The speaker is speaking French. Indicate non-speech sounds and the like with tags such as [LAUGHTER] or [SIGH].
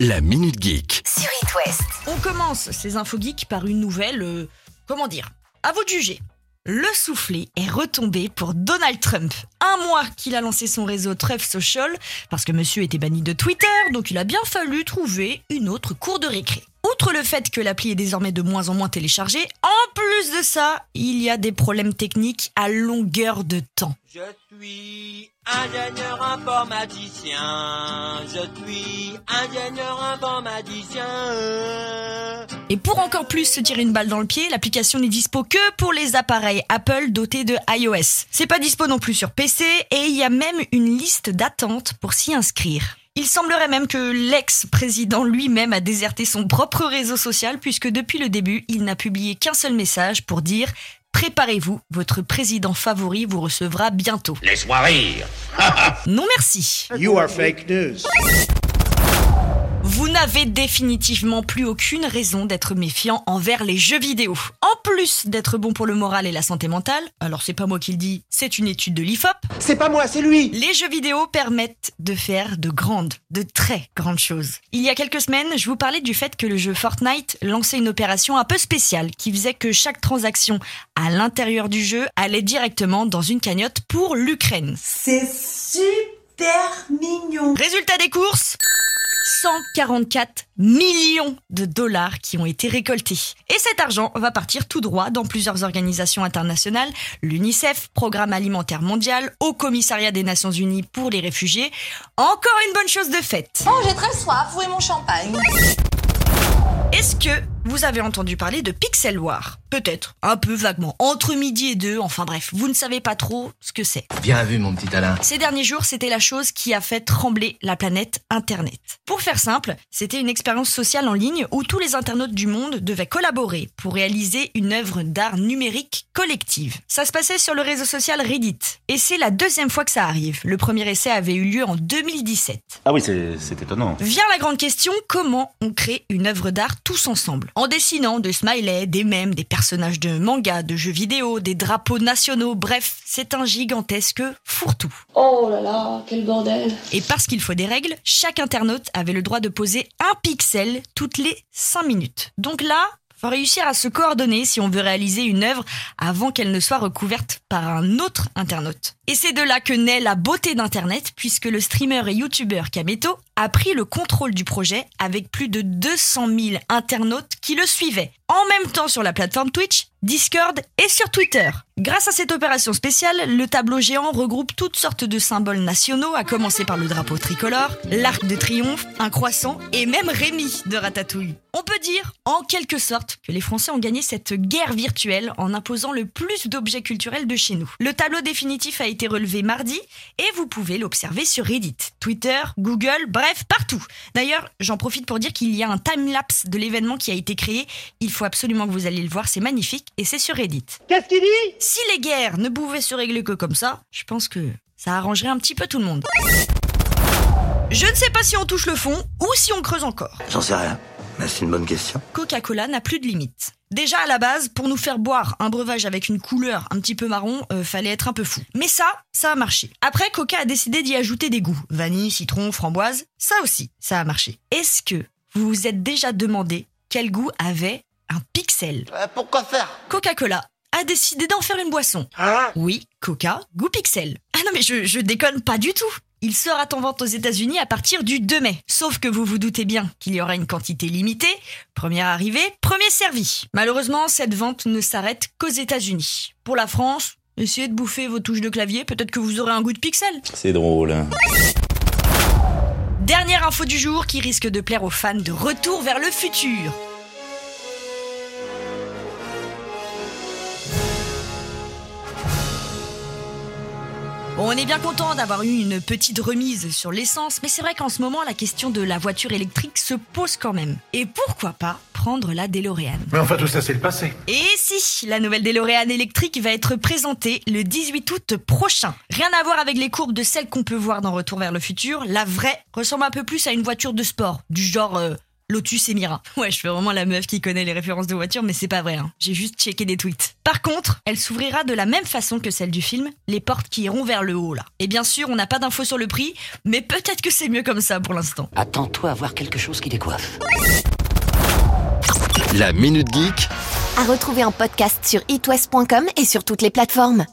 La Minute Geek. sur It West. On commence ces infos geeks par une nouvelle, euh, comment dire, à vous de juger. Le soufflet est retombé pour Donald Trump. Un mois qu'il a lancé son réseau Truth Social, parce que monsieur était banni de Twitter, donc il a bien fallu trouver une autre cour de récré. Outre le fait que l'appli est désormais de moins en moins téléchargée, en plus de ça, il y a des problèmes techniques à longueur de temps. Je suis ingénieur informaticien. Je suis ingénieur informaticien. Et pour encore plus se tirer une balle dans le pied, l'application n'est dispo que pour les appareils Apple dotés de iOS. C'est pas dispo non plus sur PC et il y a même une liste d'attente pour s'y inscrire. Il semblerait même que l'ex-président lui-même a déserté son propre réseau social puisque depuis le début, il n'a publié qu'un seul message pour dire Préparez-vous, votre président favori vous recevra bientôt. Laisse-moi [LAUGHS] rire. Non merci. You are fake news. Vous n'avez définitivement plus aucune raison d'être méfiant envers les jeux vidéo. En plus d'être bon pour le moral et la santé mentale, alors c'est pas moi qui le dis, c'est une étude de l'IFOP, C'est pas moi, c'est lui. les jeux vidéo permettent de faire de grandes, de très grandes choses. Il y a quelques semaines, je vous parlais du fait que le jeu Fortnite lançait une opération un peu spéciale qui faisait que chaque transaction à l'intérieur du jeu allait directement dans une cagnotte pour l'Ukraine. C'est super mignon. Résultat des courses 144 millions de dollars qui ont été récoltés. Et cet argent va partir tout droit dans plusieurs organisations internationales, l'UNICEF, Programme alimentaire mondial, au Commissariat des Nations Unies pour les réfugiés. Encore une bonne chose de faite. Oh, j'ai très soif, où est mon champagne? Est-ce que vous avez entendu parler de Pixel War Peut-être, un peu vaguement, entre midi et deux, enfin bref, vous ne savez pas trop ce que c'est. Bien vu, mon petit Alain. Ces derniers jours, c'était la chose qui a fait trembler la planète Internet. Pour faire simple, c'était une expérience sociale en ligne où tous les internautes du monde devaient collaborer pour réaliser une œuvre d'art numérique collective. Ça se passait sur le réseau social Reddit. Et c'est la deuxième fois que ça arrive. Le premier essai avait eu lieu en 2017. Ah oui, c'est c'est étonnant. Vient la grande question, comment on crée une œuvre d'art tous ensemble? En dessinant des smileys, des mèmes, des personnages de manga, de jeux vidéo, des drapeaux nationaux, bref, c'est un gigantesque fourre-tout. Oh là là, quel bordel. Et parce qu'il faut des règles, chaque internaute avait le droit de poser un pixel toutes les 5 minutes. Donc là, faut réussir à se coordonner si on veut réaliser une œuvre avant qu'elle ne soit recouverte par un autre internaute. Et c'est de là que naît la beauté d'Internet, puisque le streamer et youtubeur Kameto a pris le contrôle du projet avec plus de 200 000 internautes qui le suivaient, en même temps sur la plateforme Twitch, Discord et sur Twitter. Grâce à cette opération spéciale, le tableau géant regroupe toutes sortes de symboles nationaux, à commencer par le drapeau tricolore, l'arc de triomphe, un croissant et même Rémi de Ratatouille. On peut dire, en quelque sorte, que les Français ont gagné cette guerre virtuelle en imposant le plus d'objets culturels de chez nous. Le tableau définitif a été relevé mardi et vous pouvez l'observer sur Reddit, Twitter, Google, bref, partout. D'ailleurs, j'en profite pour dire qu'il y a un time-lapse de l'événement qui a été créé. Il faut absolument que vous alliez le voir, c'est magnifique et c'est sur Reddit. Qu'est-ce qu'il dit? Si les guerres ne pouvaient se régler que comme ça, je pense que ça arrangerait un petit peu tout le monde. Je ne sais pas si on touche le fond ou si on creuse encore. J'en sais rien. Mais c'est une bonne question. Coca-Cola n'a plus de limite. Déjà à la base, pour nous faire boire un breuvage avec une couleur un petit peu marron, euh, fallait être un peu fou. Mais ça, ça a marché. Après, Coca a décidé d'y ajouter des goûts. Vanille, citron, framboise. Ça aussi, ça a marché. Est-ce que vous vous êtes déjà demandé quel goût avait un pixel Euh, Pourquoi faire? Coca-Cola a décidé d'en faire une boisson. Hein Oui, Coca, goût pixel. Ah non mais je, je déconne pas du tout. Il sera en vente aux États-Unis à partir du 2 mai. Sauf que vous vous doutez bien qu'il y aura une quantité limitée. Première arrivée, premier servi. Malheureusement, cette vente ne s'arrête qu'aux États-Unis. Pour la France, essayez de bouffer vos touches de clavier, peut-être que vous aurez un goût de pixel. C'est drôle. Dernière info du jour qui risque de plaire aux fans de Retour vers le futur. Bon, on est bien content d'avoir eu une petite remise sur l'essence, mais c'est vrai qu'en ce moment, la question de la voiture électrique se pose quand même. Et pourquoi pas prendre la DeLorean? Mais enfin, tout ça, c'est le passé. Et si, la nouvelle DeLorean électrique va être présentée le 18 août prochain. Rien à voir avec les courbes de celles qu'on peut voir dans Retour vers le futur, la vraie ressemble un peu plus à une voiture de sport, du genre euh, Lotus Emira. [LAUGHS] Ouais, je fais vraiment la meuf qui connaît les références de voitures, mais c'est pas vrai. hein. J'ai juste checké des tweets. Par contre, elle s'ouvrira de la même façon que celle du film, les portes qui iront vers le haut là. Et bien sûr, on n'a pas d'infos sur le prix, mais peut-être que c'est mieux comme ça pour l'instant. Attends-toi à voir quelque chose qui décoiffe. La Minute Geek À retrouver en podcast sur itwest.com et sur toutes les plateformes.